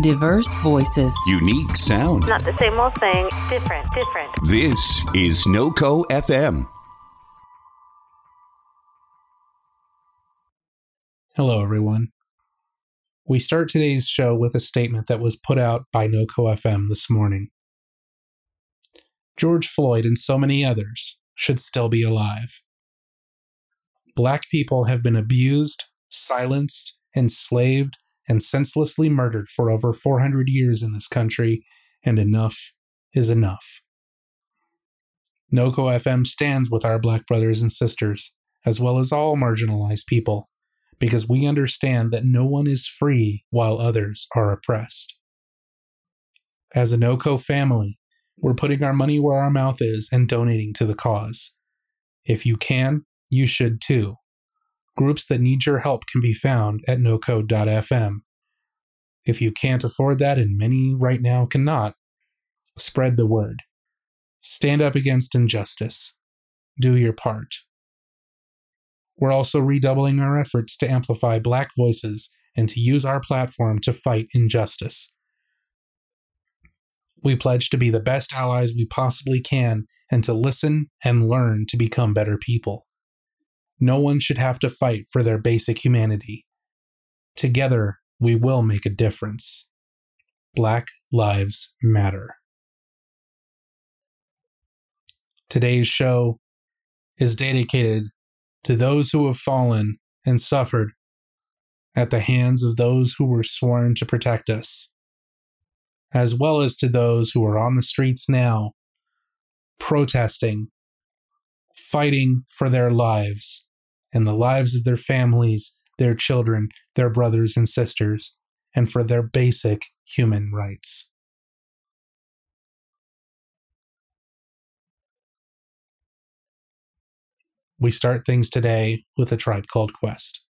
Diverse voices. Unique sound. Not the same old thing, different, different. This is NoCo FM. Hello, everyone. We start today's show with a statement that was put out by NoCo FM this morning. George Floyd and so many others should still be alive. Black people have been abused, silenced, enslaved, and senselessly murdered for over 400 years in this country, and enough is enough. NoCo FM stands with our black brothers and sisters, as well as all marginalized people, because we understand that no one is free while others are oppressed. As a NoCo family, we're putting our money where our mouth is and donating to the cause. If you can, you should too. Groups that need your help can be found at nocode.fm. If you can't afford that, and many right now cannot, spread the word. Stand up against injustice. Do your part. We're also redoubling our efforts to amplify Black voices and to use our platform to fight injustice. We pledge to be the best allies we possibly can and to listen and learn to become better people. No one should have to fight for their basic humanity. Together, we will make a difference. Black Lives Matter. Today's show is dedicated to those who have fallen and suffered at the hands of those who were sworn to protect us, as well as to those who are on the streets now protesting, fighting for their lives and the lives of their families, their children, their brothers and sisters, and for their basic human rights. We start things today with a tribe called Quest.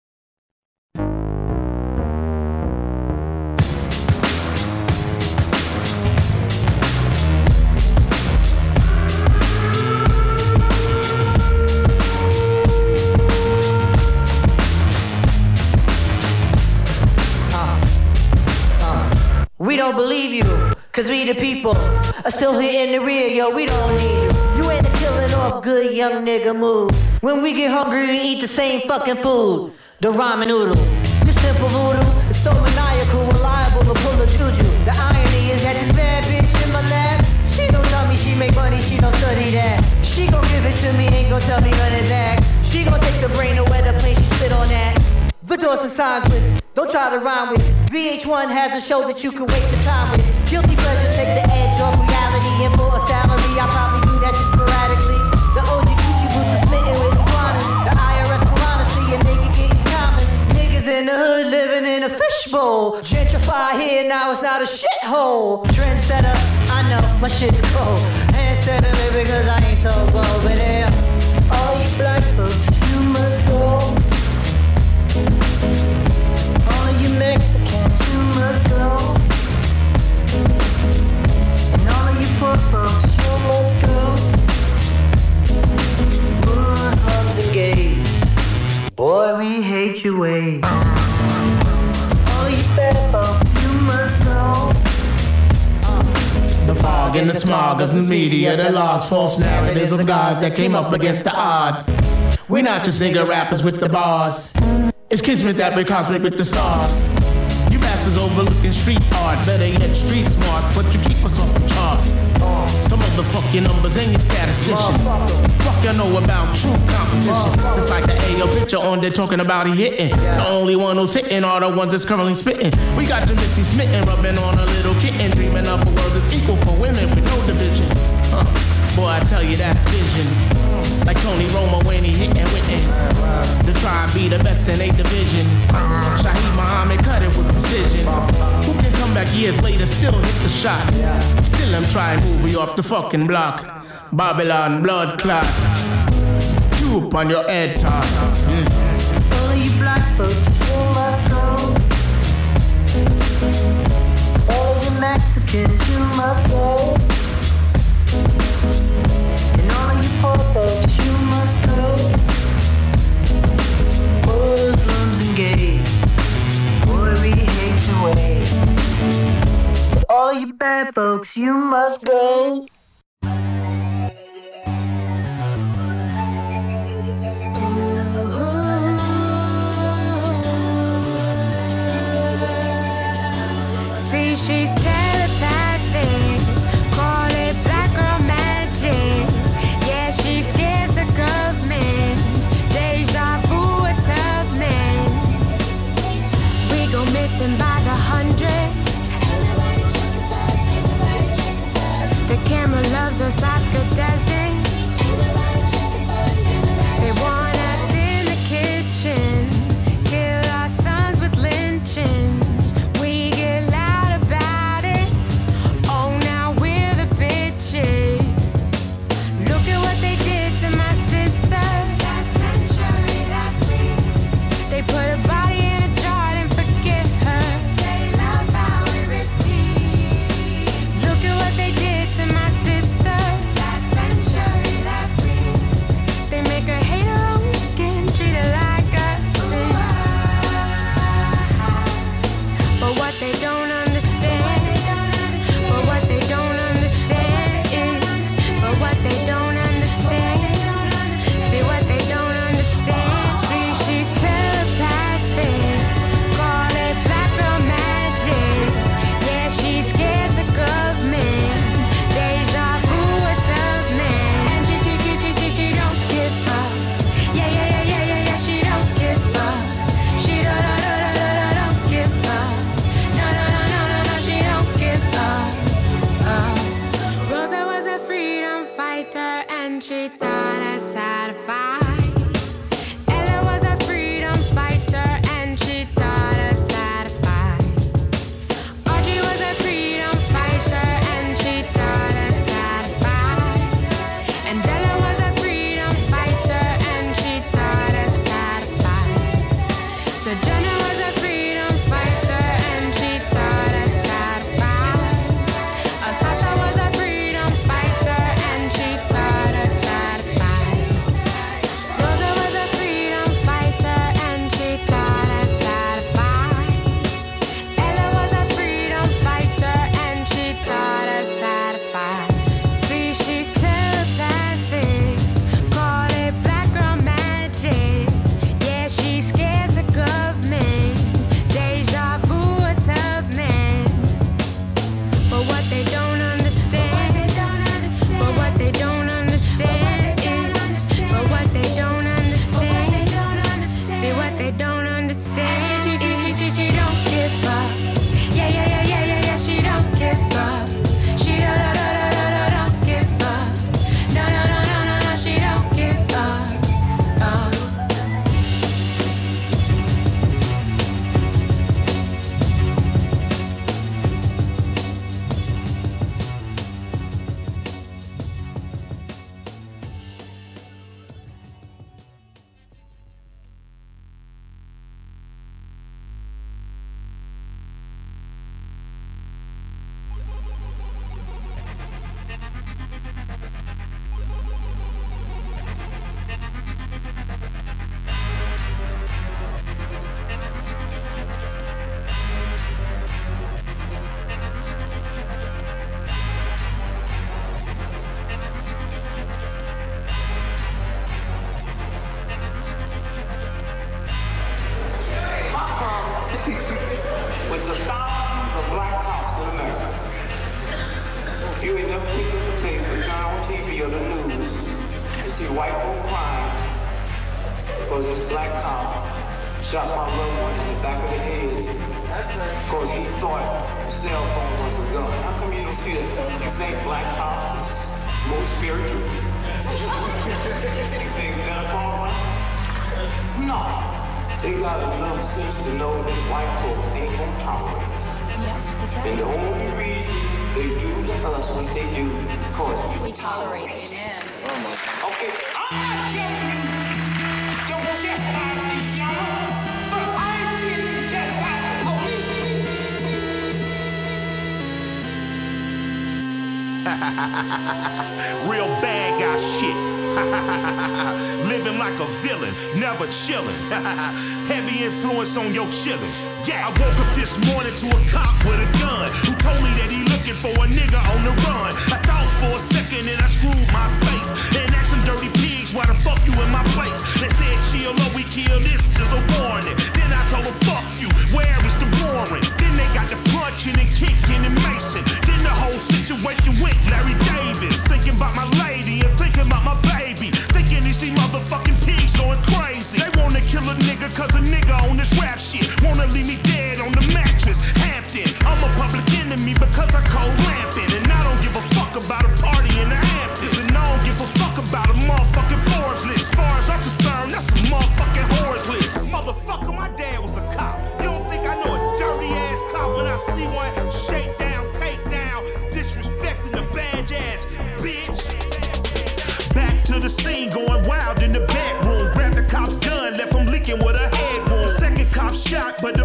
We don't believe you, cause we the people are still here in the rear, yo, we don't need you. You ain't a killing off good young nigga move. When we get hungry, we eat the same fucking food. The ramen noodle. This simple voodoo is so maniacal, reliable to pull a juju. The irony is that this bad bitch in my lap, she don't tell me she make money, she don't study that. She gon' give it to me, ain't gon' tell me of that. She gon' take the brain to where the plane she spit on that. The doors and signs with, don't try to rhyme with. VH1 has a show that you can waste your time with. Guilty pleasures take the edge off reality, and for a salary, I probably do that just sporadically. The OG Gucci boots are smitten with iguanas. The IRS piranha see a nigga getting common. Niggas in the hood living in a fishbowl. Gentrify here, now it's not a shithole. Trendsetter, I know my shit's cold. Handsetter, baby, cause I ain't so bold. But yeah, all you black folks, boy, we hate your ways. So all you bad folks, you must go. The fog and the smog of news media that logs false narratives of guys that came up against the odds. We're not just nigga rappers with the bars. It's kismet that we're cosmic with the stars. You bastards overlooking street art, better yet street smart, but you keep us off the chart. The fuck your numbers and your statistician. Fuck you know about true competition. Just like the AO picture on there talking about he hitting. The only one who's hitting are the ones that's currently spitting. We got your smitten, rubbing on a little kitten, dreaming up a world that's equal for women with no division. Huh. Boy, I tell you that's vision. Like Tony Romo when he hitting Witten. The tribe be the best in a division. Shaheed Muhammad cut it with precision. Who come back years later, still hit the shot? Still I'm trying to move you off the fucking block. Babylon blood clot. You on your head top. Mm. All you black folks, you must go. All you Mexicans, you must go. And all you poor folks, you must go. Muslims and gays, boy, we hate your ways. All you bad folks, you must go. she's 10 camera loves us, because this black cop shot my loved one in the back of the head because he thought cell phone was a gun. How come you don't see that? You think black cops is more spiritual? you think better call No. They got enough sense to know that white folks ain't gonna tolerate it. And the only reason they do to us what they do, cause we tolerate it. Okay, I'm not telling you Real bad guy shit. Living like a villain, never chilling. Heavy influence on your chillin'. Yeah, I woke up this morning to a cop with a gun who told me that he looking for a nigga on the run. I thought for a second and I screwed my face and asked some dirty pigs why the fuck you in my place. They said chill or we kill. This is a warning. Then I told them fuck you. Where is the warrant? Then they got the and kicking and macing. Then the whole situation went Larry Davis. Thinking about my lady and thinking about my baby. Thinking these motherfucking pigs going crazy. They wanna kill a nigga cause a nigga on this rap shit. Wanna leave me dead on the mattress. Hampton. I'm a public enemy because I cold lamping. And I don't give a fuck about a party in the Hamptons. And I don't give a fuck about a motherfucking Forbes list. Far as I'm concerned, that's a motherfucking see one? Shake down, take down, disrespecting the badge ass bitch. Back to the scene, going wild in the bedroom. Grabbed the cop's gun, left him leaking with a head wound. Second cop shot, but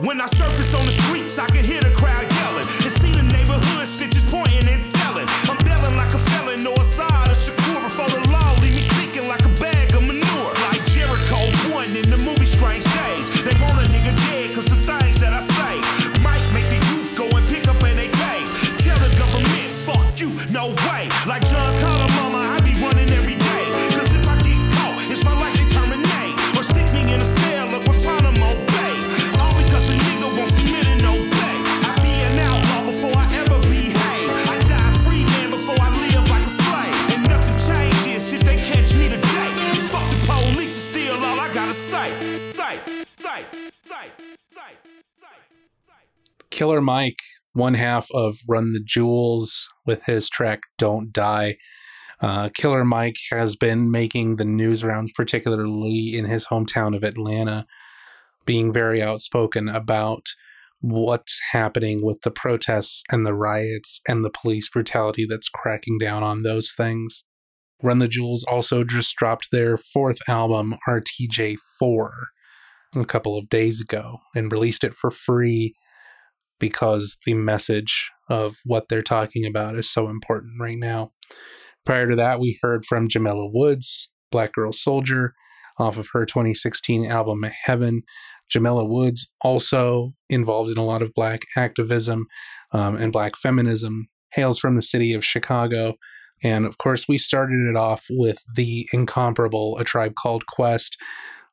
When I surface on the streets, I can hear the crowd yelling and see the neighborhood stitches pointing Killer Mike, one half of Run the Jewels with his track Don't Die. Uh, Killer Mike has been making the news rounds, particularly in his hometown of Atlanta, being very outspoken about what's happening with the protests and the riots and the police brutality that's cracking down on those things. Run the Jewels also just dropped their fourth album, RTJ4, a couple of days ago and released it for free because the message of what they're talking about is so important right now. Prior to that, we heard from Jamila Woods, Black Girl Soldier, off of her 2016 album Heaven. Jamila Woods also involved in a lot of black activism um, and black feminism, hails from the city of Chicago. And of course, we started it off with the incomparable A Tribe Called Quest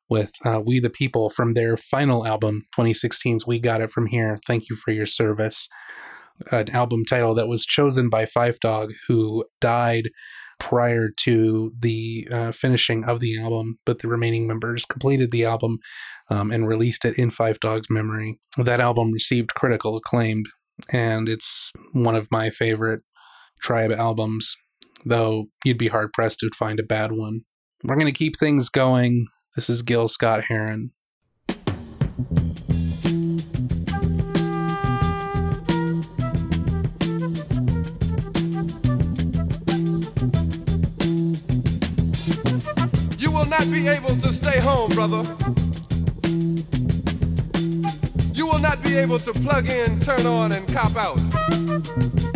with uh, We the People from their final album, 2016's We Got It From Here. Thank you for your service. An album title that was chosen by Phife Dawg, who died prior to the uh, finishing of the album, but the remaining members completed the album um, and released it in Phife Dawg's memory. That album received critical acclaim, and it's one of my favorite Tribe albums, though you'd be hard pressed to find a bad one. We're going to keep things going. This is Gil Scott Heron. You will not be able to stay home, brother. You will not be able to plug in, turn on, and cop out.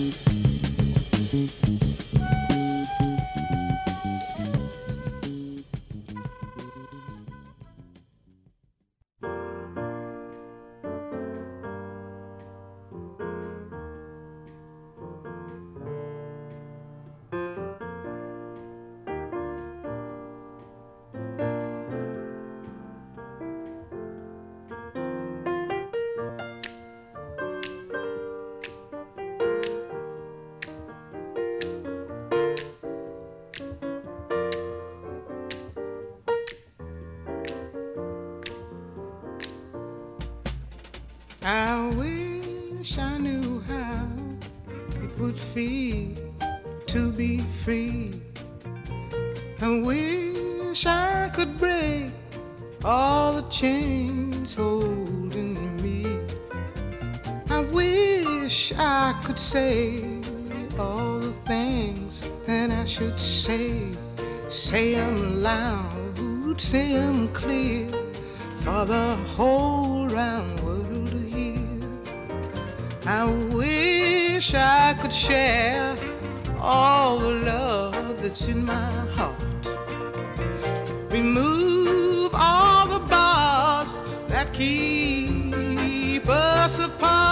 Keep us apart.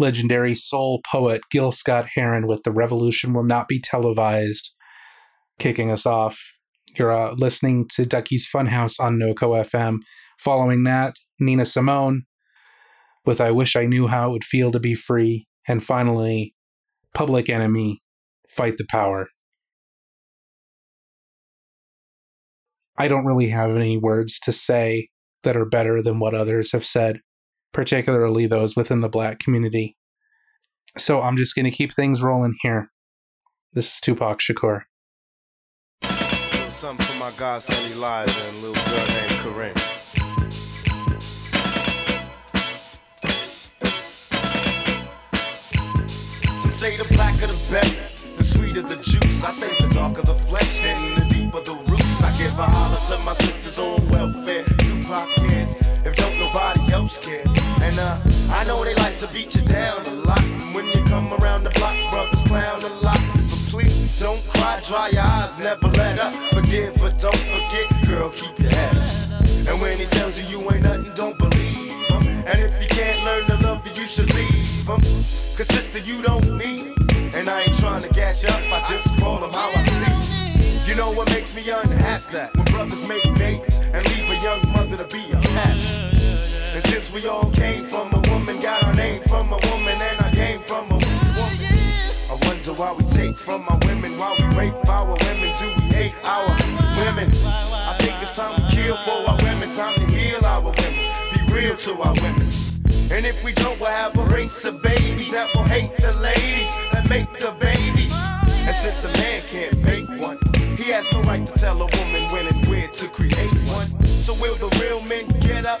legendary soul poet Gil Scott Heron with The Revolution Will Not Be Televised kicking us off. You're uh, listening to Ducky's Funhouse on NoCo FM. Following that, Nina Simone with I Wish I Knew How It Would Feel to Be Free. And finally, Public Enemy, Fight the Power. I don't really have any words to say that are better than what others have said particularly those within the black community. So I'm just going to keep things rolling here. This is Tupac Shakur. Something for my godson Elijah and little girl named Corinne. Some say the blacker the better, the sweeter the juice. I say the darker the flesh, then the deeper the roots. I give a holler to my sisters on welfare. Tupac kids, if don't nobody else care. And uh, I know they like to beat you down a lot. And when you come around the block, brothers clown a lot. But please don't cry, dry your eyes, never let up. Forgive, but don't forget, girl, keep your head up. And when he tells you you ain't nothing, don't believe him. And if you can't learn to love you, you should leave him. Cause sister, you don't need. And I ain't trying to gas you up, I just call him how I see. You know what makes me unhappy? That when brothers make babies and leave a young mother to be a pastor. We all came from a woman, got our name from a woman, and I came from a woman. I wonder why we take from our women, why we rape our women, do we hate our women? I think it's time to kill for our women, time to heal our women, be real to our women. And if we don't, we'll have a race of babies that will hate the ladies that make the babies. And since a man can't make one, he has no right to tell a woman when and where to create one. So will the real men get up?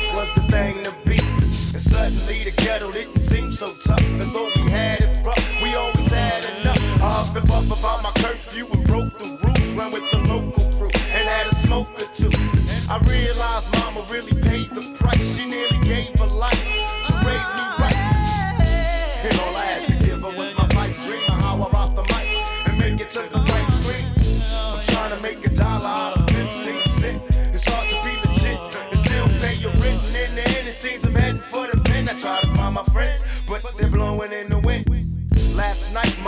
thing to be. And suddenly the ghetto didn't seem so tough. And though we had it rough, we always had enough. I huffed and puffed about my curfew and broke the rules. Ran with the local crew and had a smoke or two. I realized mama really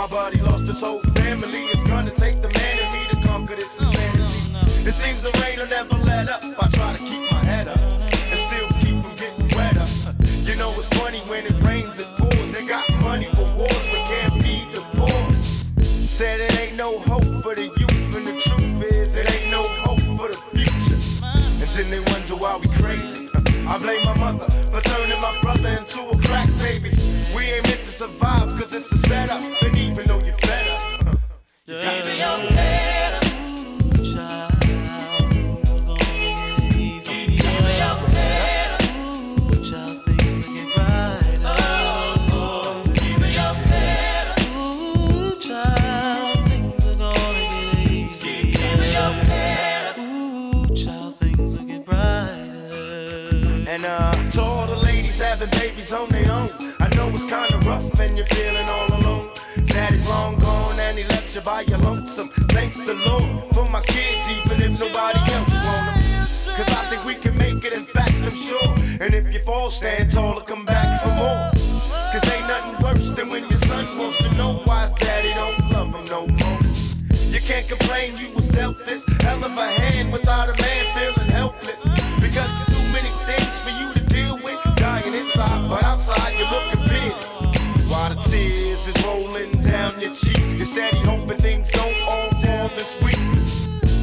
my body lost his whole family. It's gonna take the man in me to conquer this insanity. It seems the rain will never let up. I try to keep my head up and still keep from getting wetter. You know it's funny when it rains, it pours. They got money for wars, but can't feed the poor. Said it ain't no hope for the youth, and the truth is it ain't no hope for the future. And then they wonder why we crazy. I blame my mother for turning my brother into a crack baby. We ain't survive cause it's a setup. And even though Thank the Lord for my kids, even if nobody else want them. Cause I think we can make it, in fact, I'm sure. And if you fall, stand tall and come back for more. Cause ain't nothing worse than when your son wants to know why his daddy don't love him no more. You can't complain you was dealt this hell of a hand without a man this week.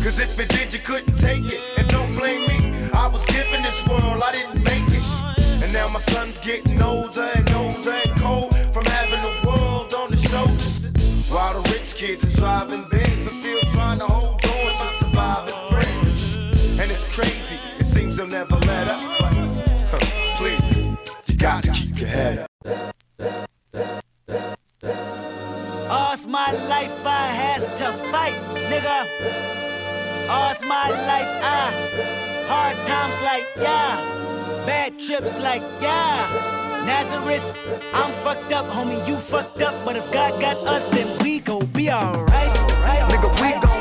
Cause if it did, you couldn't take it. And don't blame me, I was given this world, I didn't make it. And now my son's getting older and older and cold from having the world on his shoulders. While the rich kids are driving All's my life I hard times like yeah, bad trips like yeah. Nazareth, I'm fucked up, homie, you fucked up. But if God got us, then we gon' be alright. Nigga, we gon' be alright. Nigga, we gon'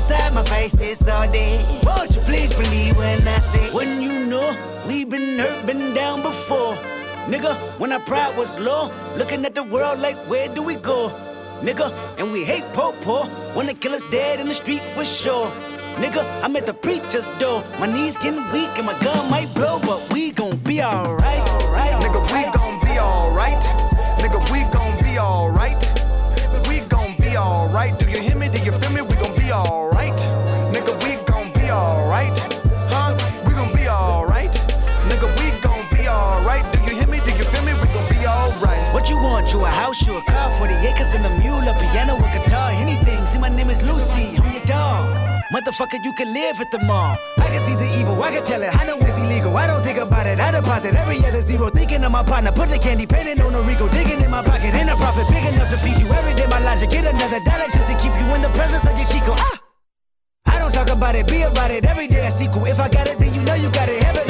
Decide my face this all day. Won't you please believe when I say, when you know we've been hurt, been down before. Nigga, when our pride was low, looking at the world like, where do we go? Nigga, and we hate po po when kill us dead in the street for sure. Nigga, I'm at the preacher's door. My knees getting weak and my gun might blow, but we gon' be alright. Right, Nigga, we gon' be alright. Nigga, we gon' be alright. We gon' be alright. Do you hear me? You a house, you a car, 40 acres and a mule, a piano, a guitar, anything. See, my name is Lucy, I'm your dog. Motherfucker, you can live at the mall. I can see the evil, I can tell it. I know it's illegal. I don't think about it. I deposit every other zero. Thinking of my partner, put the candy painting on a Rico. Digging in my pocket, in a profit big enough to feed you every day. My logic, get another dollar just to keep you in the presence of your Chico. Ah! I don't talk about it, be about it. Every day I sequel. If I got it, then you know you got it. Heaven,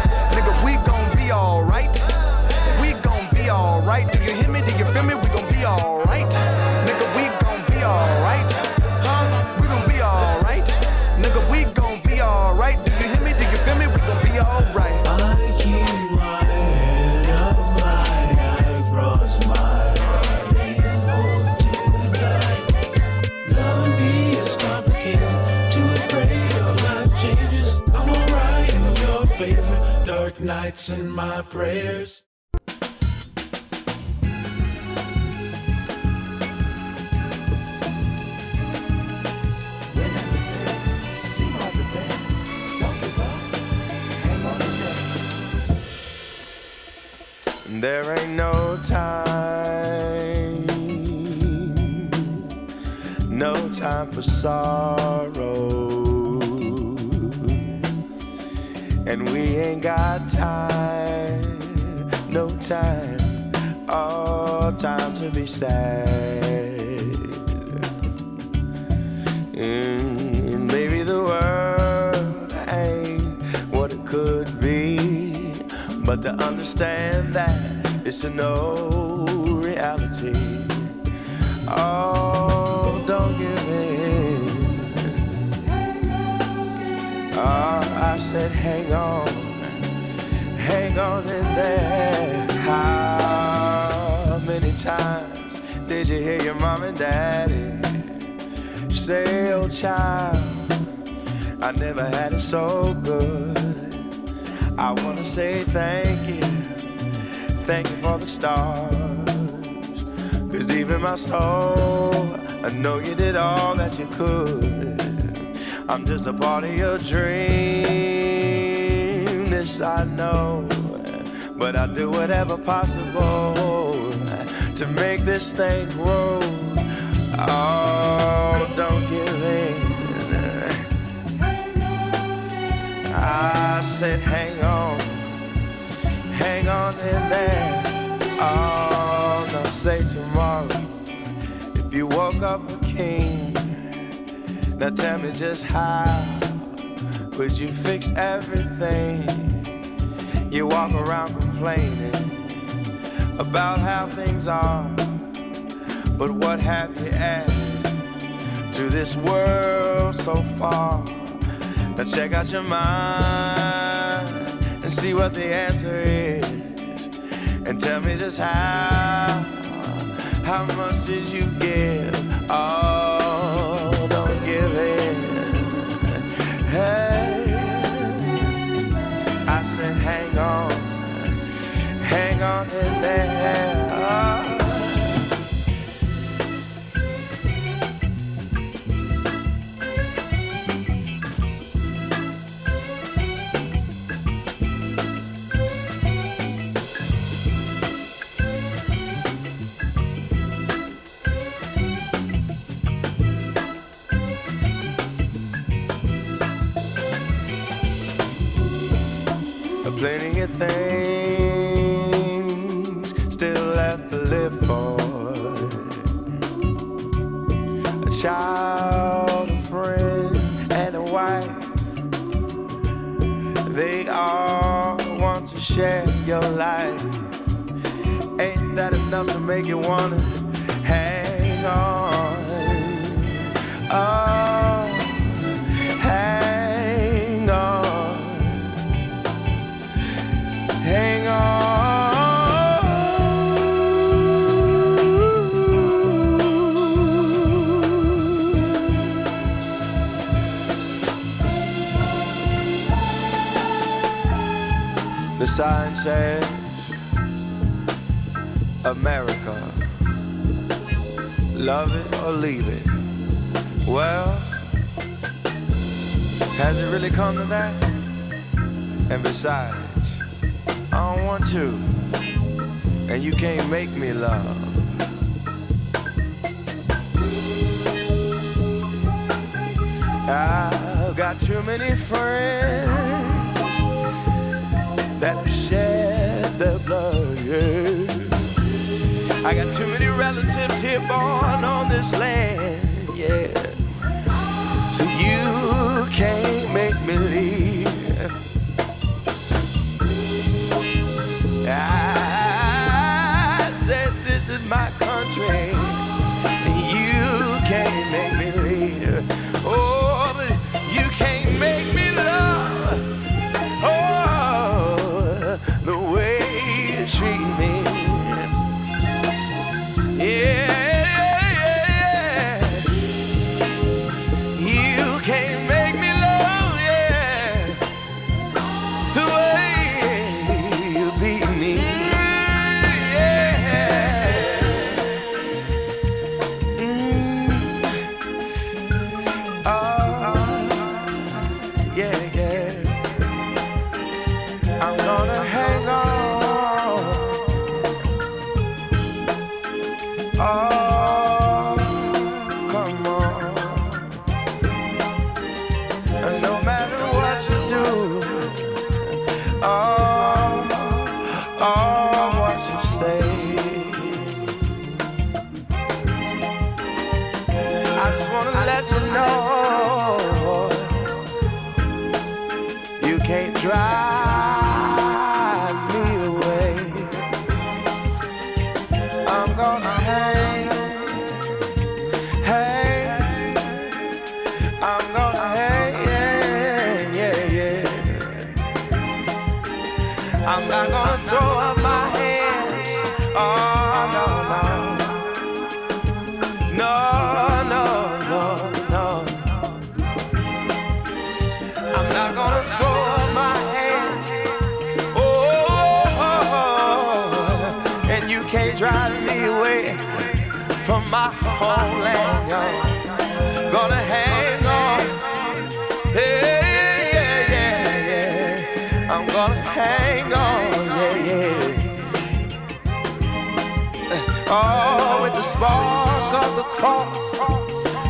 Alright. Do you hear me? Do you feel me? We gon' be alright. Nigga, we gon' be alright. Huh? We gon' be alright. Nigga, we gon' be alright. Do you hear me? Do you feel me? We gon' be alright. I keep my head up high, I cross my heart and hope to die. There ain't no time, no time for sorrow, and we ain't got time, no time, all time to be sad. And but to understand that is to know reality. Oh, don't give in. Oh, I said, hang on, hang on in there. How many times did you hear your mom and daddy say, oh, child, I never had it so good? I wanna say thank you, thank you for the stars. Cause even my soul, I know you did all that you could. I'm just a part of your dream, this I know. But I'll do whatever possible to make this thing grow. Oh, don't give in. I said, hang on, hang on in there. Oh, now say tomorrow, if you woke up a king, now tell me just how would you fix everything? You walk around complaining about how things are, but what have you added to this world so far? Now check out your mind and see what the answer is. And tell me just how, how much did you give? Oh, don't give in. Hey, I said hang on, hang on in there. Child, a friend, and a wife. They all want to share your life. Ain't that enough to make you wanna sign says America. Love it or leave it. Well, has it really come to that? And besides, I don't want to. And you can't make me love. I've got too many friends that shed their blood. Yeah. I got too many relatives here born on this land. Yeah. So you can't make me leave.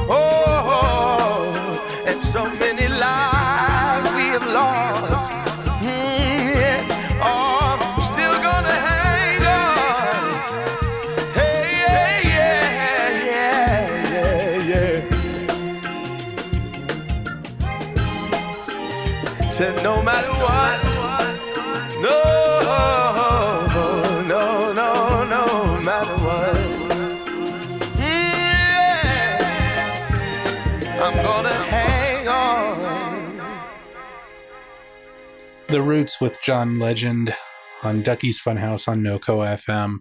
Oh, and so many lives we have lost. Mm. Oh, still gonna hang on. Hey, yeah, yeah, yeah, yeah, yeah. Said no matter what, The Roots with John Legend on Ducky's Funhouse on NoCo FM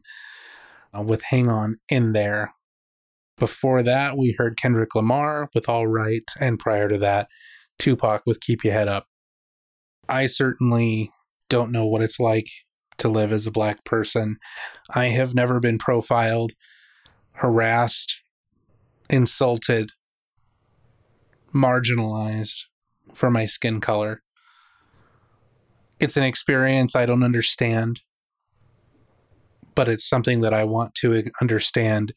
uh, with Hang On in there. Before that, we heard Kendrick Lamar with All Right, and prior to that, Tupac with Keep Your Head Up. I certainly don't know what it's like to live as a black person. I have never been profiled, harassed, insulted, marginalized for my skin color. It's an experience I don't understand, but it's something that I want to understand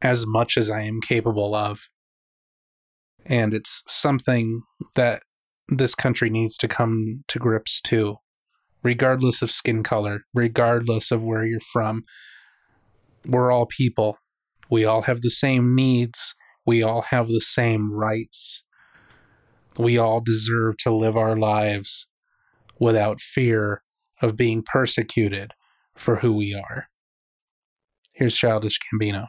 as much as I am capable of. And it's something that this country needs to come to grips to regardless of skin color, regardless of where you're from. We're all people. We all have the same needs. We all have the same rights. We all deserve to live our lives without fear of being persecuted for who we are. Here's Childish Gambino.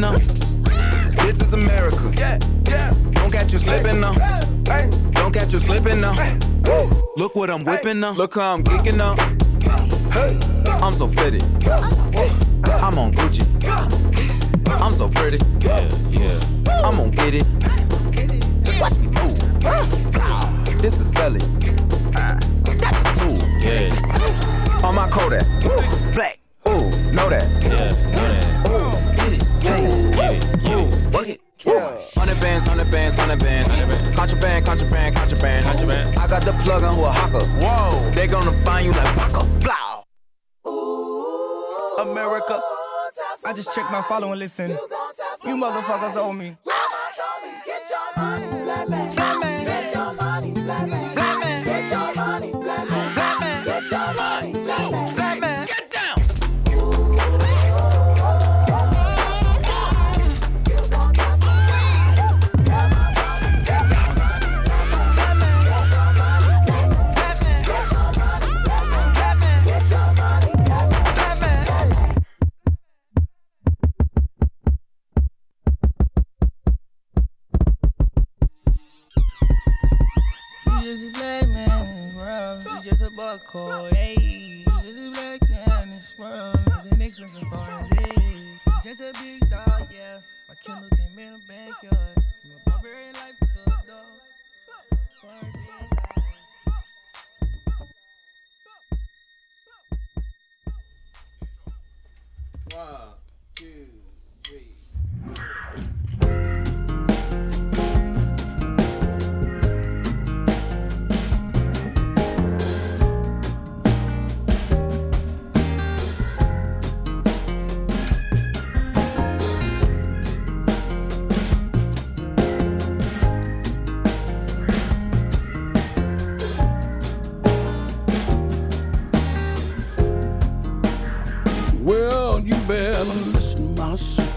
What I'm whipping now. This is America. Yeah, yeah. Don't catch you slipping now. Don't catch you slipping now. Look what I'm whipping now. Look how I'm geeking now. I'm so fitted. I'm on Gucci. I'm so pretty. Yeah, yeah. I'm gonna get it. Watch me move. This is Sally. That's a tool. Yeah. On my Kodak. Black. Ooh, know that. Bands, hundred bands, hundred bands. Contraband, contraband, contraband. Contraband. I got the plug on who a hawker. Whoa. They gonna find you like Baka. Blow. America. I just checked my follow and listen. You motherfuckers owe me. Get your money, You just a buck call, hey. You just a black man in this world. Living expensive foreign. Just a big dog, yeah. My Kindle came in the backyard.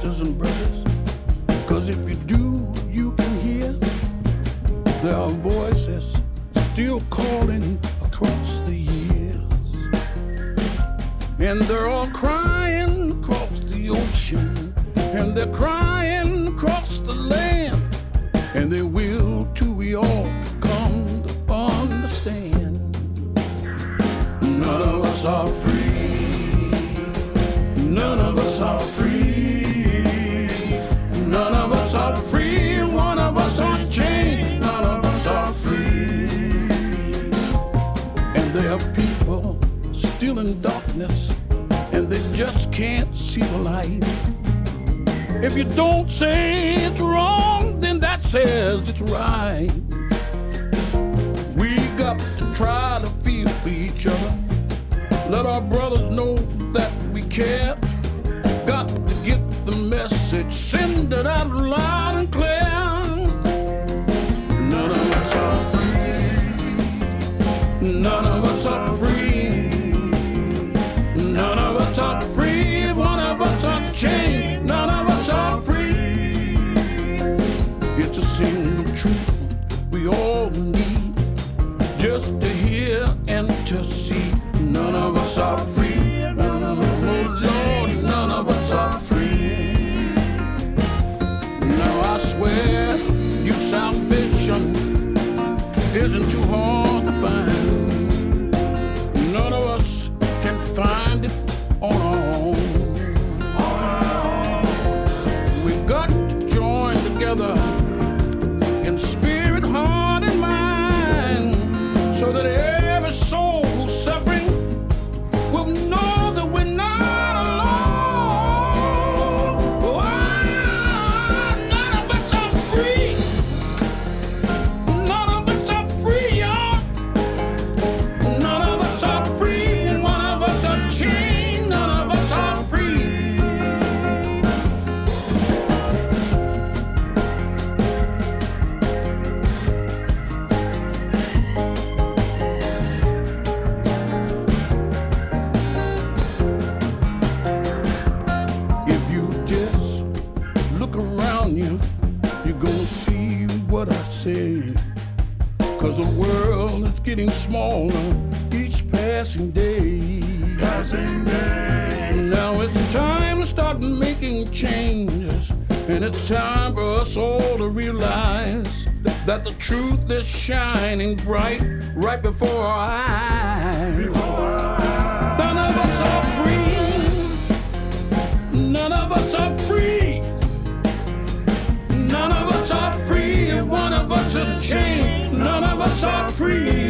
sisters and brothers. Cause if you do, you can hear there are voices still calling across the years. And they're all crying across the ocean. And they're crying across the land. And they will till we all come to understand. None of us are free. None of us are free. in darkness and they just can't see the light. If you don't say it's wrong, then that says it's right. We got to try to feel for each other. Let our brothers know that we care. Got to get the message, send it out loud and clear. None of us are free. None of us are free us are free. One of us are chained. None of us are free. It's a single truth we all need just to hear and to see. None of us are free. say. Cause the world is getting smaller each passing day. Passing day. Now it's time to start making changes. And it's time for us all to realize that the truth is shining bright right before our eyes. Before our eyes. None of us are free. None of us are free. None of us are free a chain. None of us are free.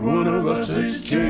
one of us is changed.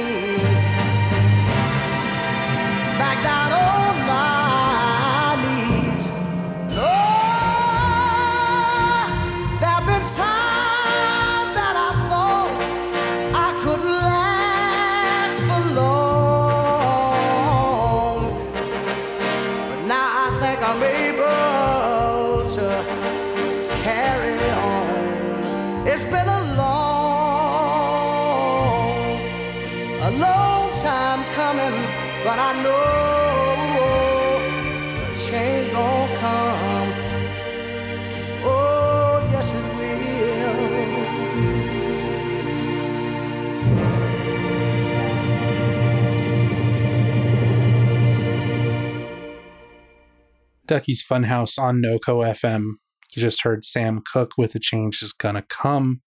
Ducky's Funhouse on NoCo FM. You just heard Sam Cooke with The Change is Gonna Come.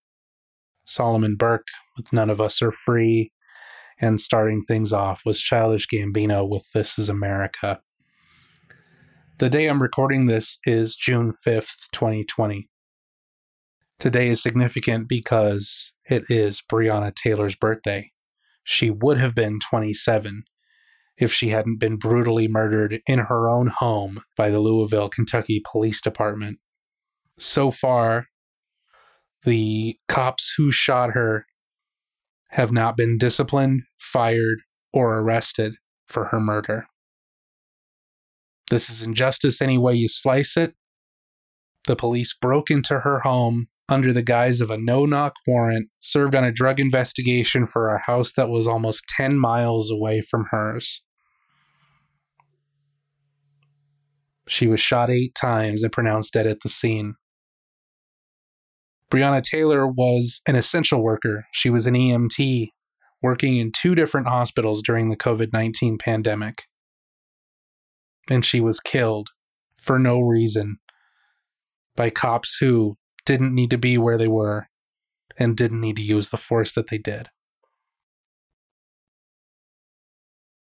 Solomon Burke with None of Us Are Free. And starting things off was Childish Gambino with This Is America. The day I'm recording this is June 5th, 2020. Today is significant because it is Breonna Taylor's birthday. She would have been 27 if she hadn't been brutally murdered in her own home by the Louisville, Kentucky Police Department. So far, the cops who shot her have not been disciplined, fired, or arrested for her murder. This is injustice any way you slice it. The police broke into her home under the guise of a no knock warrant, served on a drug investigation for a house that was almost 10 miles away from hers. She was shot eight times and pronounced dead at the scene. Breonna Taylor was an essential worker. She was an EMT working in two different hospitals during the COVID 19 pandemic. And she was killed for no reason by cops who didn't need to be where they were and didn't need to use the force that they did.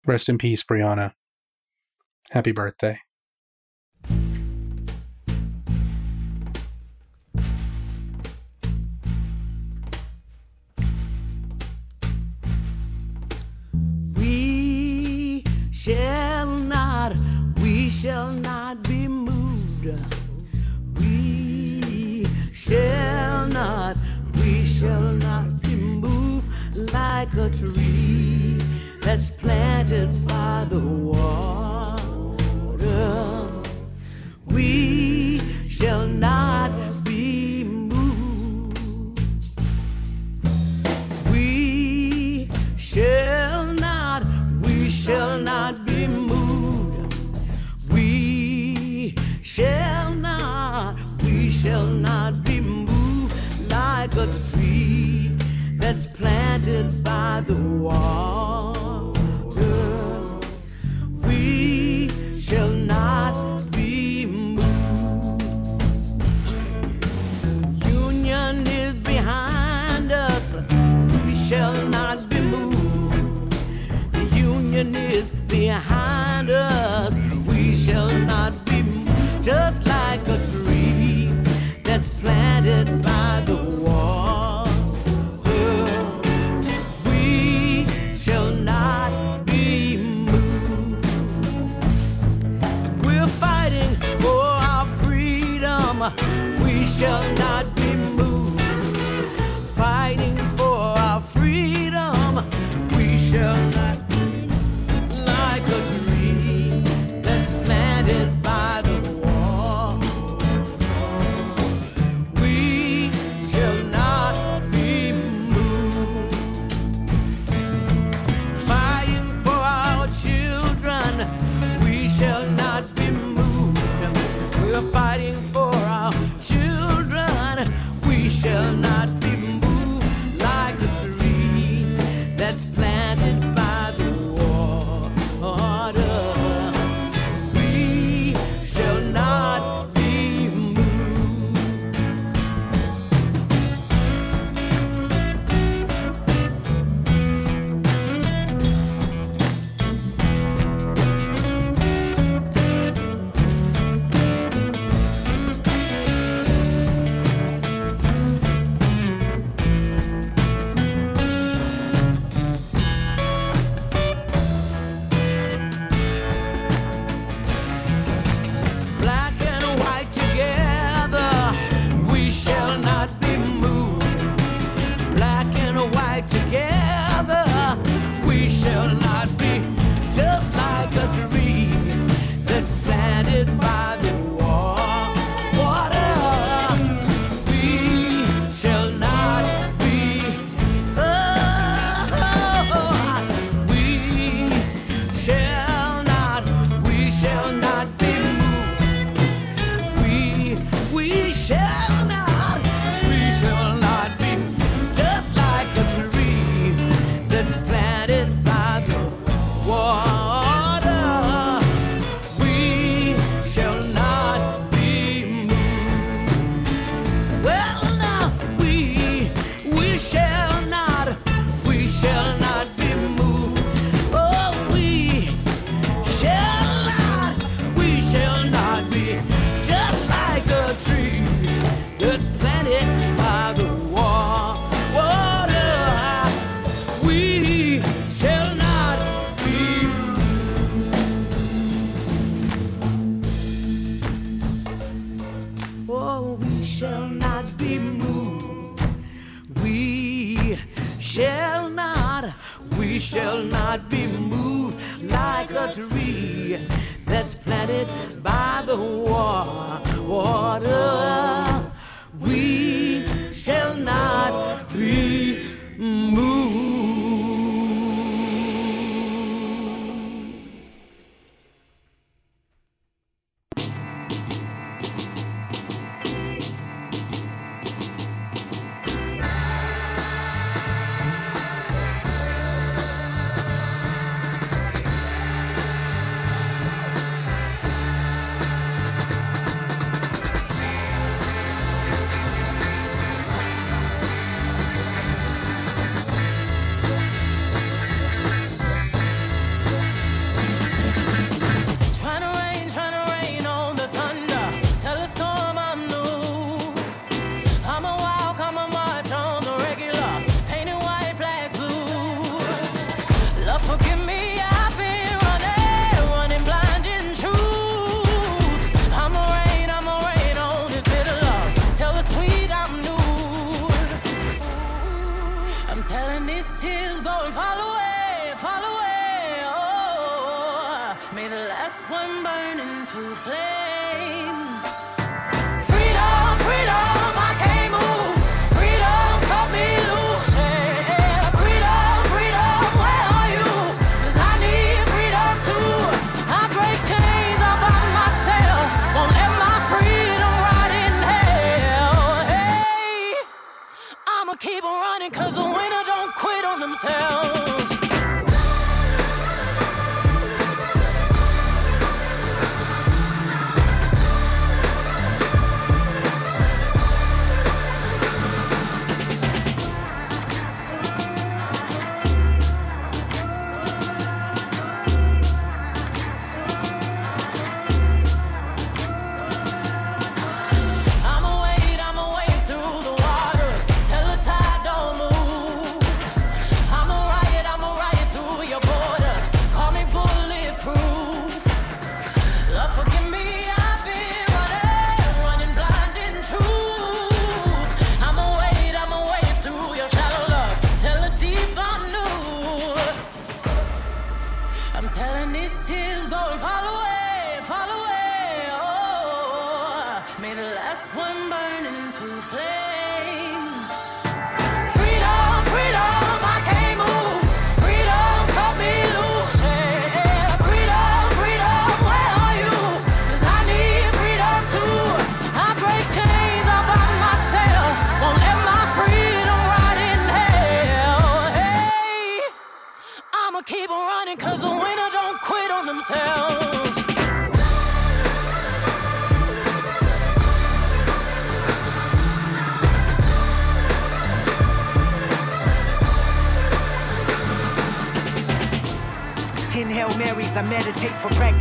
Rest in peace, Breonna. Happy birthday. Shall not be moved like a tree that's planted by the water. We by the water. Shall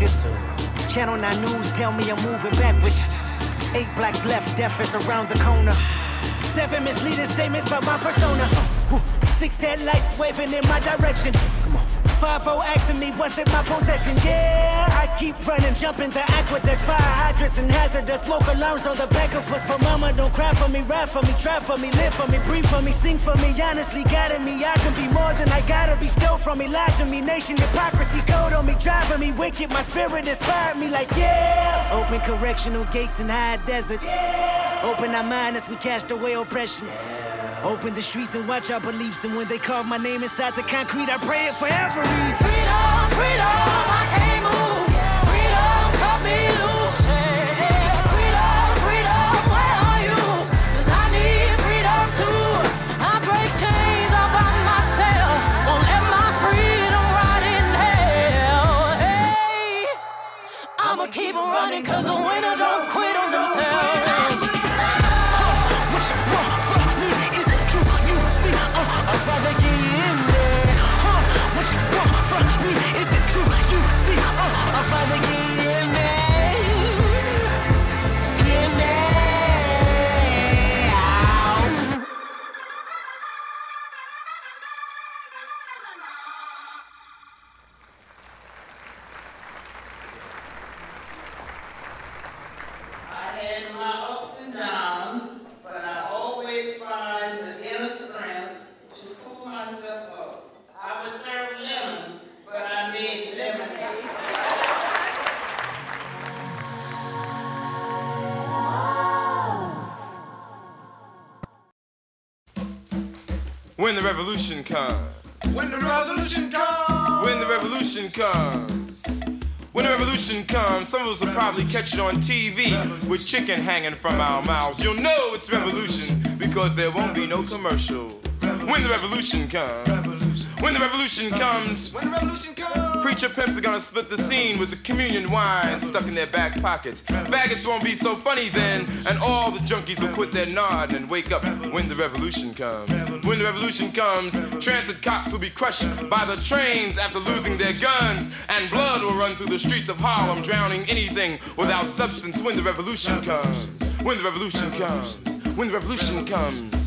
practice. Channel 9 News tell me I'm moving backwards. Eight blacks left, deaf is around the corner. Seven misleading statements about my persona. Six headlights waving in my direction. Come on. Five O asking me what's in my possession. Yeah, keep running, jumping the aqueducts, fire hydrants and hazardous smoke alarms on the back of us. But mama, don't cry for me, rap for me, try for me, live for me, breathe for me, sing for me. Honestly, guiding me, I can be more than I gotta be. Stole from me, lied to me, nation hypocrisy, code on me, driving me wicked. My spirit inspired me, like yeah. Open correctional gates in high desert. Yeah. Open our mind as we cast away oppression. Open the streets and watch our beliefs. And when they carve my name inside the concrete, I pray it forever. Freedom, freedom, running 'cause the winner don't quit on themselves. What you want from me? Is it true? You see, uh, Father, get in there. Huh? What you want from me? Revolution comes. When the revolution comes. When the revolution comes. When the revolution comes, some of us will probably catch it on TV with chicken hanging from our mouths. You'll know it's revolution because there won't be no commercial. When the revolution comes. When the revolution comes. When the revolution comes. Preacher pimps are gonna split the scene with the communion wine stuck in their back pockets. Faggots won't be so funny then, and all the junkies will quit their nod and wake up when the revolution comes. When the revolution comes, transit cops will be crushed by the trains after losing their guns, and blood will run through the streets of Harlem, drowning anything without substance when the revolution comes. When the revolution comes. When the revolution comes.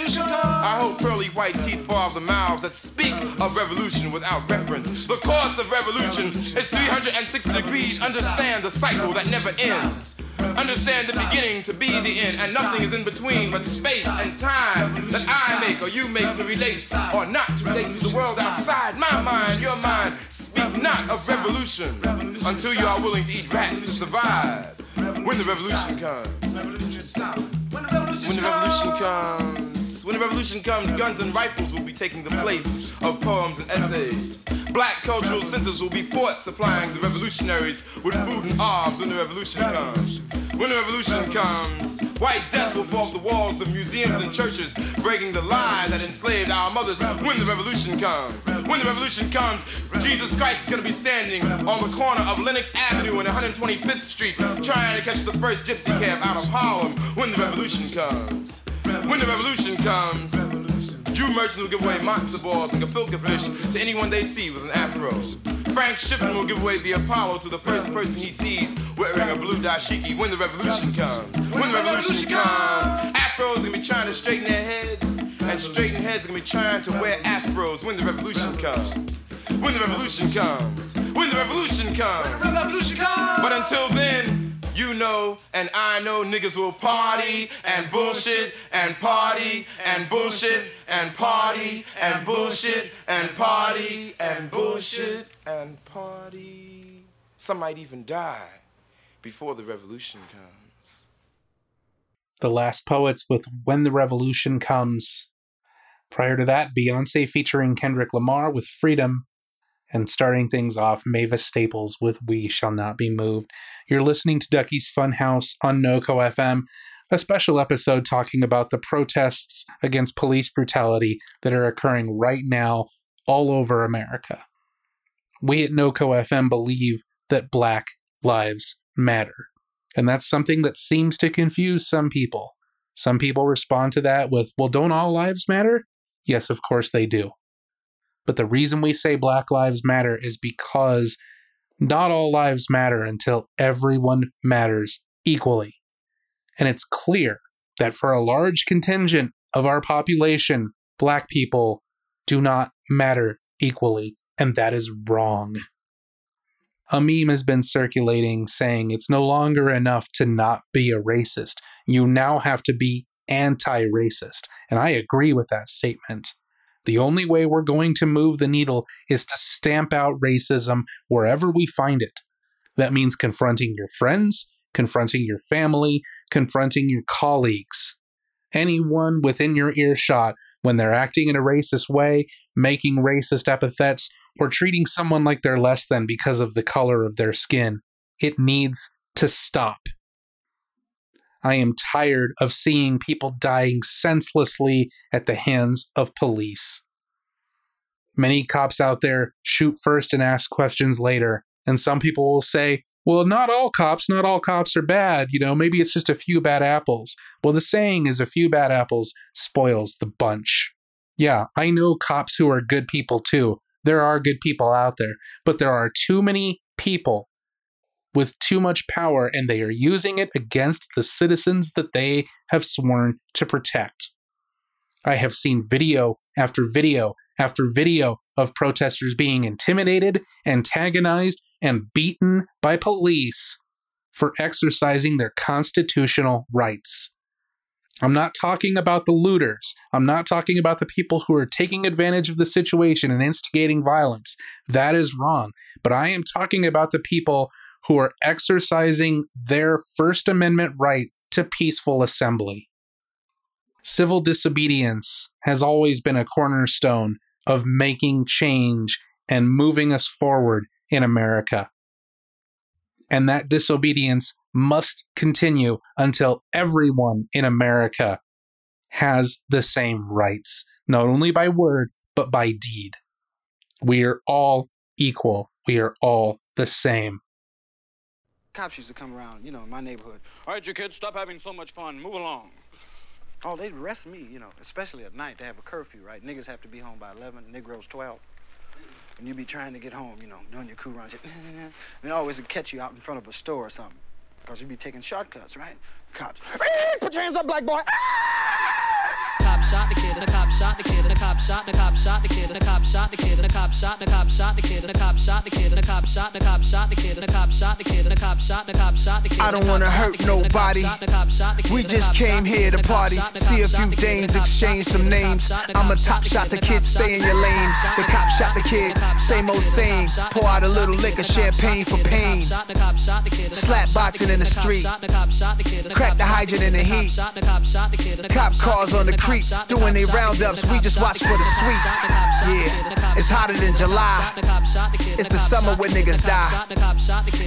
Revolution comes. I hope pearly white teeth fall off the mouths that speak of revolution without reference. The course of revolution is 360 degrees. Understand the cycle that never ends. Understand the beginning to be the end, and nothing is in between but space and time that I make or you make to relate or not to relate to the world outside my mind, your mind. Speak not of revolution until you are willing to eat rats to survive. When the revolution comes. When the revolution comes, when the revolution comes, guns and rifles will be taking the place of poems and essays. Black cultural centers will be forts supplying the revolutionaries with food and arms when the revolution comes. When the revolution comes, white death will fall off the walls of museums and churches, breaking the lie that enslaved our mothers. When the revolution comes, when the revolution comes, Jesus Christ is gonna be standing on the corner of Lenox Avenue and 125th Street, trying to catch the first gypsy cab out of Harlem. When the revolution comes, when the revolution comes. Jew merchants will give away matzo balls and gefilte fish to anyone they see with an afro. Frank Schiffman will give away the Apollo to the first person he sees wearing a blue dashiki when the revolution comes. When the revolution comes, afros gonna be trying to straighten their heads, and straighten heads are gonna be trying to wear afros when the revolution comes. When the revolution comes. When the revolution comes. When the revolution comes. But until then, you know and I know niggas will party and bullshit and party and bullshit and party and bullshit and party and bullshit and party. Some might even die before the revolution comes. The Last Poets with When the Revolution Comes. Prior to that, Beyonce featuring Kendrick Lamar with Freedom. And starting things off, Mavis Staples with We Shall Not Be Moved. You're listening to Ducky's Funhouse on NoCo FM, a special episode talking about the protests against police brutality that are occurring right now all over America. We at NoCo FM believe that Black Lives Matter. And that's something that seems to confuse some people. Some people respond to that with, well, don't all lives matter? Yes, of course they do. But the reason we say Black Lives Matter is because not all lives matter until everyone matters equally. And it's clear that for a large contingent of our population, Black people do not matter equally. And that is wrong. A meme has been circulating saying it's no longer enough to not be a racist. You now have to be anti racist. And I agree with that statement. The only way we're going to move the needle is to stamp out racism wherever we find it. That means confronting your friends, confronting your family, confronting your colleagues. Anyone within your earshot when they're acting in a racist way, making racist epithets, or treating someone like they're less than because of the color of their skin. It needs to stop. I am tired of seeing people dying senselessly at the hands of police. Many cops out there shoot first and ask questions later, and some people will say, well, not all cops, not all cops are bad. You know, maybe it's just a few bad apples. Well, the saying is a few bad apples spoils the bunch. Yeah, I know cops who are good people too. There are good people out there, but there are too many people with too much power and they are using it against the citizens that they have sworn to protect. I have seen video after video after video of protesters being intimidated, antagonized, and beaten by police for exercising their constitutional rights. I'm not talking about the looters. I'm not talking about the people who are taking advantage of the situation and instigating violence. That is wrong. But I am talking about the people who are exercising their First Amendment right to peaceful assembly. Civil disobedience has always been a cornerstone of making change and moving us forward in America. And that disobedience must continue until everyone in America has the same rights, not only by word, but by deed. We are all equal. We are all the same. Cops used to come around, you know, in my neighborhood. All right, you kids, stop having so much fun. Move along. Oh, they'd arrest me, you know, especially at night. They have a curfew, right? Niggas have to be home by 11, Negroes 12. And you be trying to get home, you know, doing your crew runs. And they always would catch you out in front of a store or something. Because you'd be taking shortcuts, right? Cops. Put your hands up, black boy. cop shot the kid, and the cop shot the kid, and the cop shot the cop shot the kid, and the cop shot the kid, and the cop shot the cop shot the kid, and the cop shot the kid, and the cop shot the cop shot the kid, and the cop shot the kid, and the cop shot the cop shot the kid. I don't wanna hurt nobody. We just came here to party, see a few dames, exchange some names. I'm a top shot the kid, stay in your lane. The cop shot the kid, same old same. Pour out a little liquor, champagne for pain. Slap boxing in the street, crack the hydrant in the heat. Cop cars on the creek, doing they roundups. We just watch for the sweet. Yeah, it's hotter than July. It's the summer when niggas die.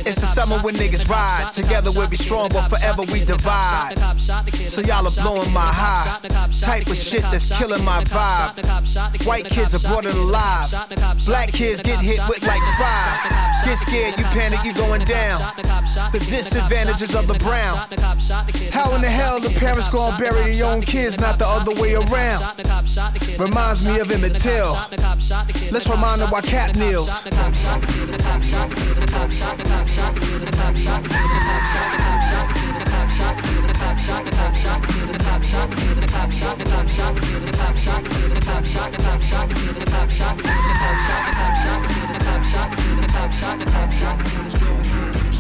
It's the summer when niggas ride. Together we'll be strong, but forever we divide. So y'all are blowing my high. Type of shit that's killing my vibe. White kids are brought in alive. Black kids get hit with like five. Get scared, you panic, you going down. The disadvantages of the brown. How in the hell the parents gonna bury their own kids, not the other way around? Reminds me of Emmett Till. Let's remind her why Cat kneels.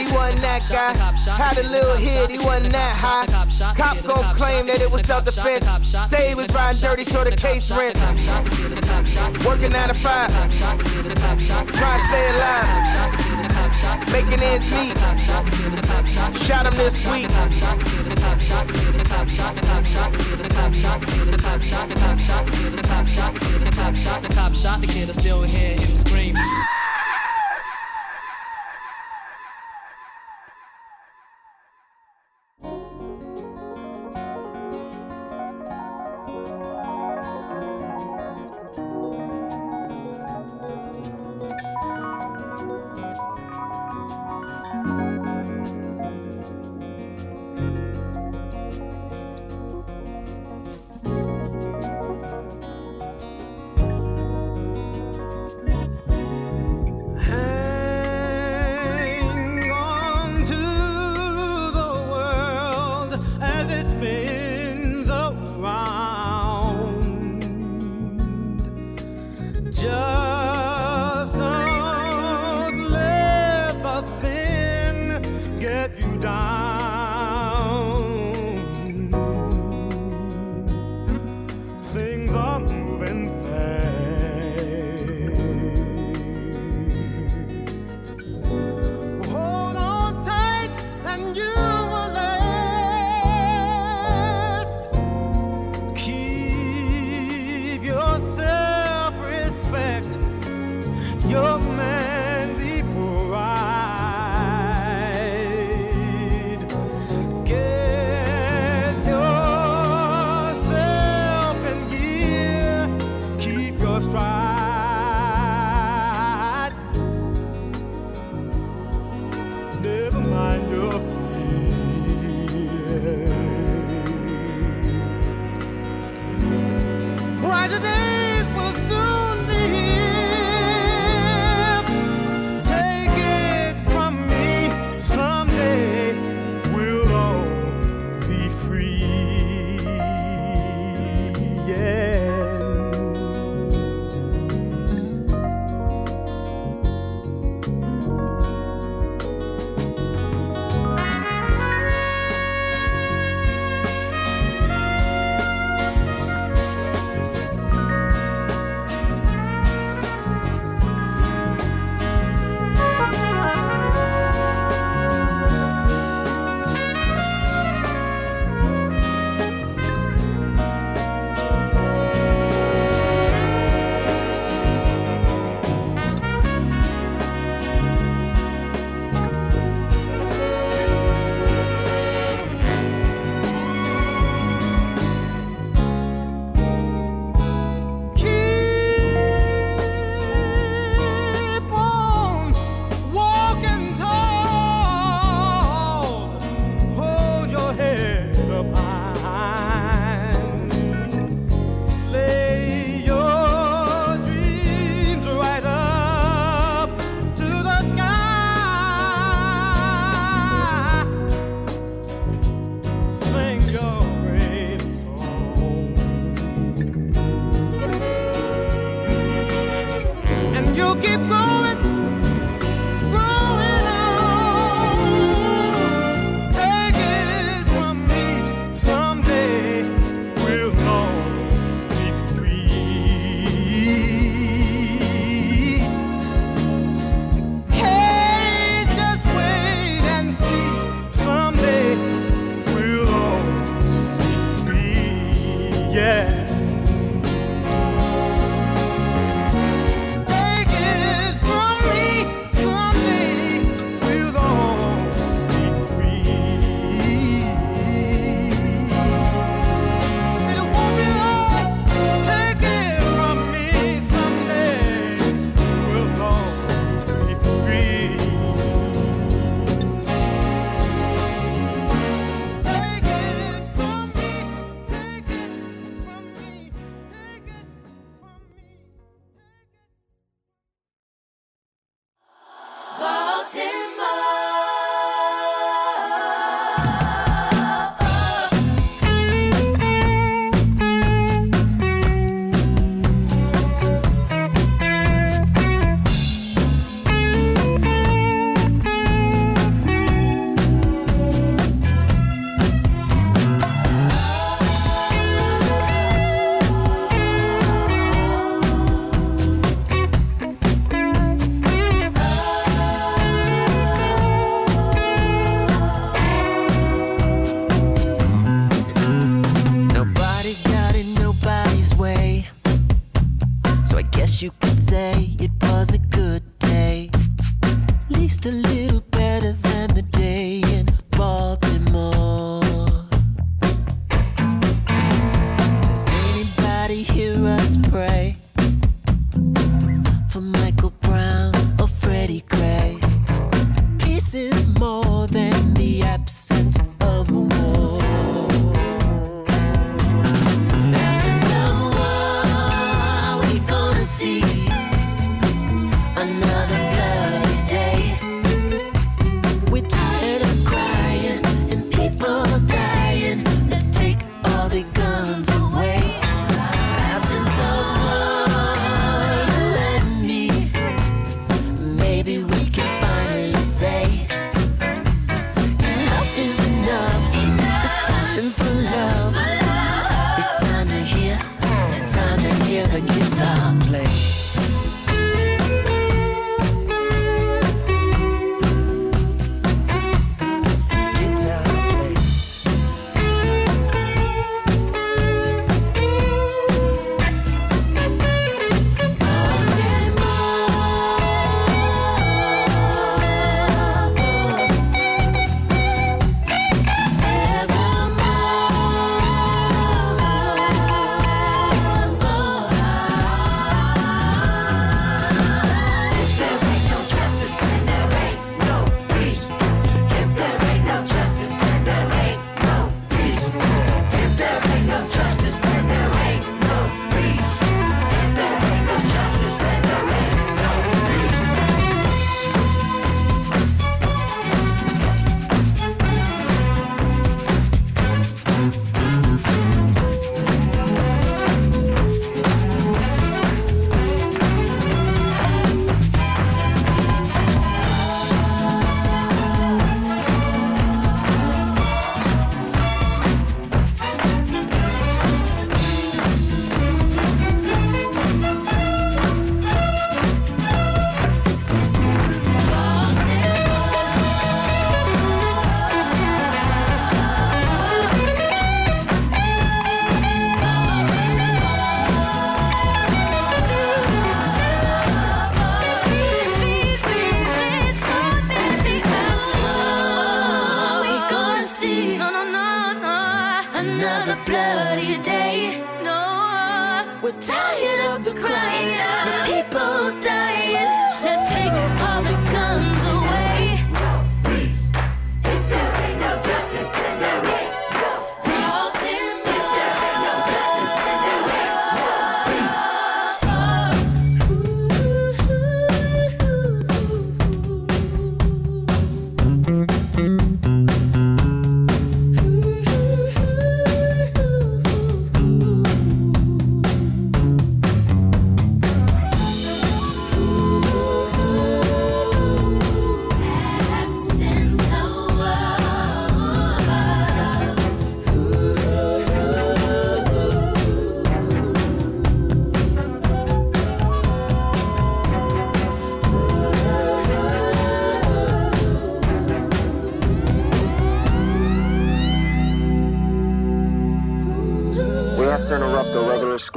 he wasn't that guy. Had a little hit, he wasn't that high. Cop gon' claim that it was self-defense. Say he was riding dirty, so the case rents. Working nine to five, trying to stay alive. Making ends meet. Shot him this week. The cop shot the kid, I still hear him scream.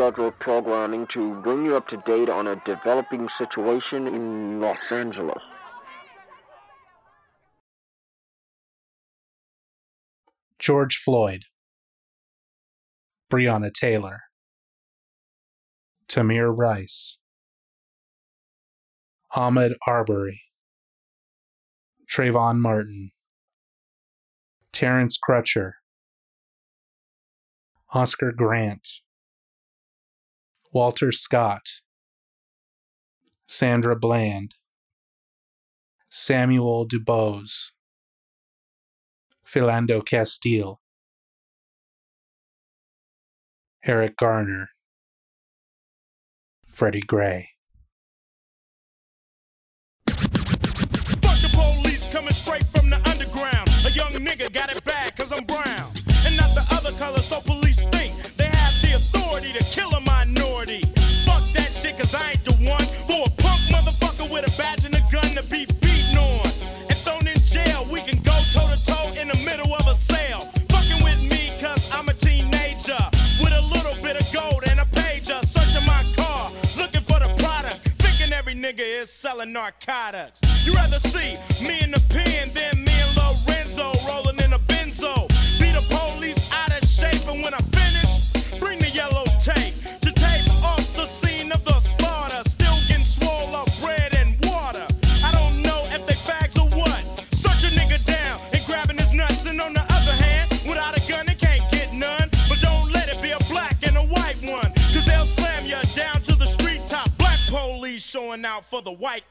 Scheduled programming to bring you up to date on a developing situation in Los Angeles. George Floyd, Breonna Taylor, Tamir Rice, Ahmed Arbery, Trayvon Martin, Terrence Crutcher, Oscar Grant, Walter Scott, Sandra Bland, Samuel Dubose, Philando Castile, Eric Garner, Freddie Gray. Fuck the police coming straight from the underground. A young nigga got it bad cause I'm brown. And not the other color, so police think I ain't the one for a punk motherfucker with a badge and a gun to be beaten on and thrown in jail. We can go toe to toe in the middle of a sale. Fucking with me, cause I'm a teenager with a little bit of gold and a pager. Searching my car, looking for the product. Thinking every nigga is selling narcotics. You rather see me in the pen than me and Lorenzo rolling. the white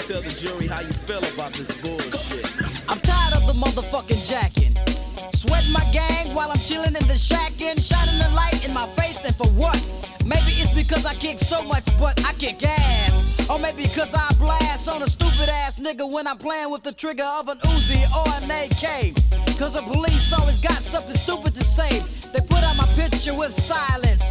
tell the jury how you feel about this bullshit. I'm tired of the motherfucking jacking. Sweating my gang while I'm chilling in the shack and shining the light in my face, and for what? Maybe it's because I kick so much, but I kick ass. Or maybe because I blast on a stupid ass nigga when I'm playing with the trigger of an Uzi or an AK. Cause the police always got something stupid to say. They put out my picture with silence.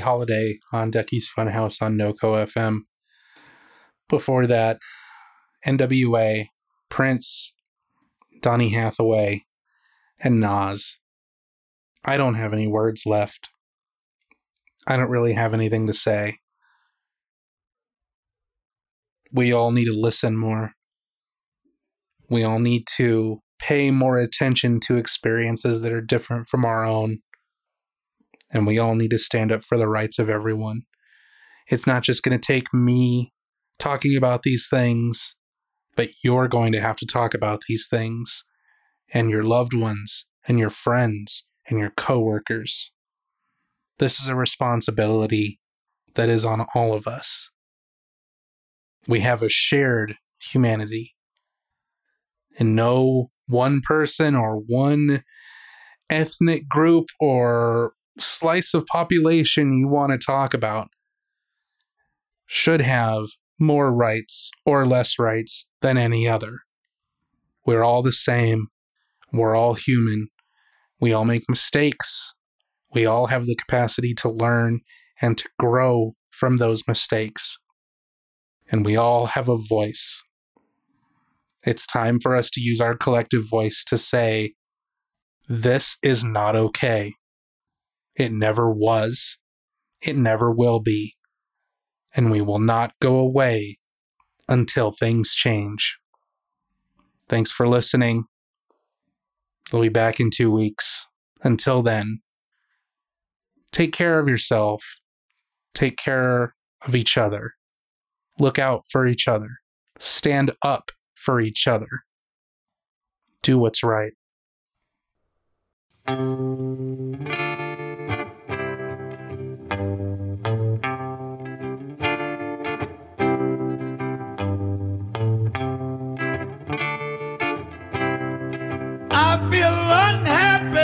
Holiday on Ducky's Funhouse on NoCo FM. Before that, NWA, Prince, Donny Hathaway, and Nas. I don't have any words left. I don't really have anything to say. We all need to listen more. We all need to pay more attention to experiences that are different from our own and we all need to stand up for the rights of everyone. It's not just going to take me talking about these things, but you're going to have to talk about these things, and your loved ones, and your friends, and your coworkers. This is a responsibility that is on all of us. We have a shared humanity, and no one person or one ethnic group or slice of population you want to talk about should have more rights or less rights than any other. We're all the same. We're all human. We all make mistakes. We all have the capacity to learn and to grow from those mistakes. And we all have a voice. It's time for us to use our collective voice to say, this is not okay. It never was. It never will be. And we will not go away until things change. Thanks for listening. We'll be back in two weeks. Until then, take care of yourself. Take care of each other. Look out for each other. Stand up for each other. Do what's right. Feel unhappy.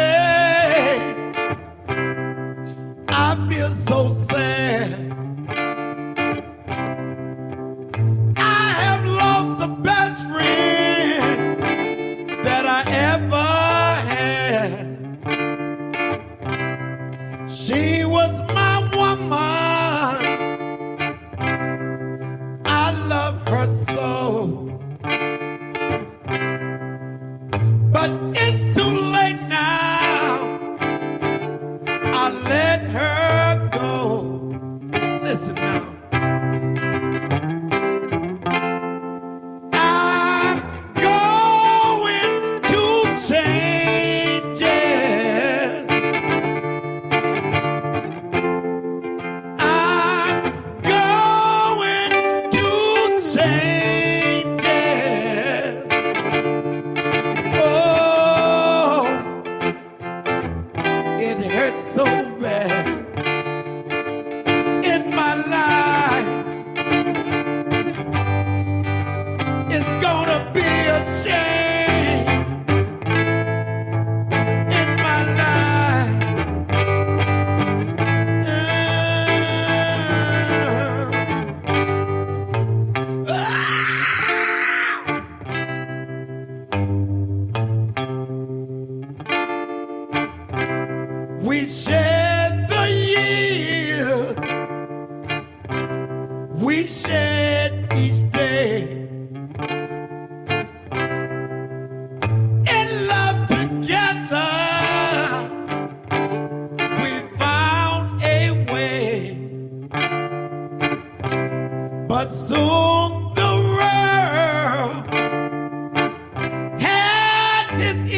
I feel so sad. I have lost the best friend that I ever had. She was my woman. I love her so. Had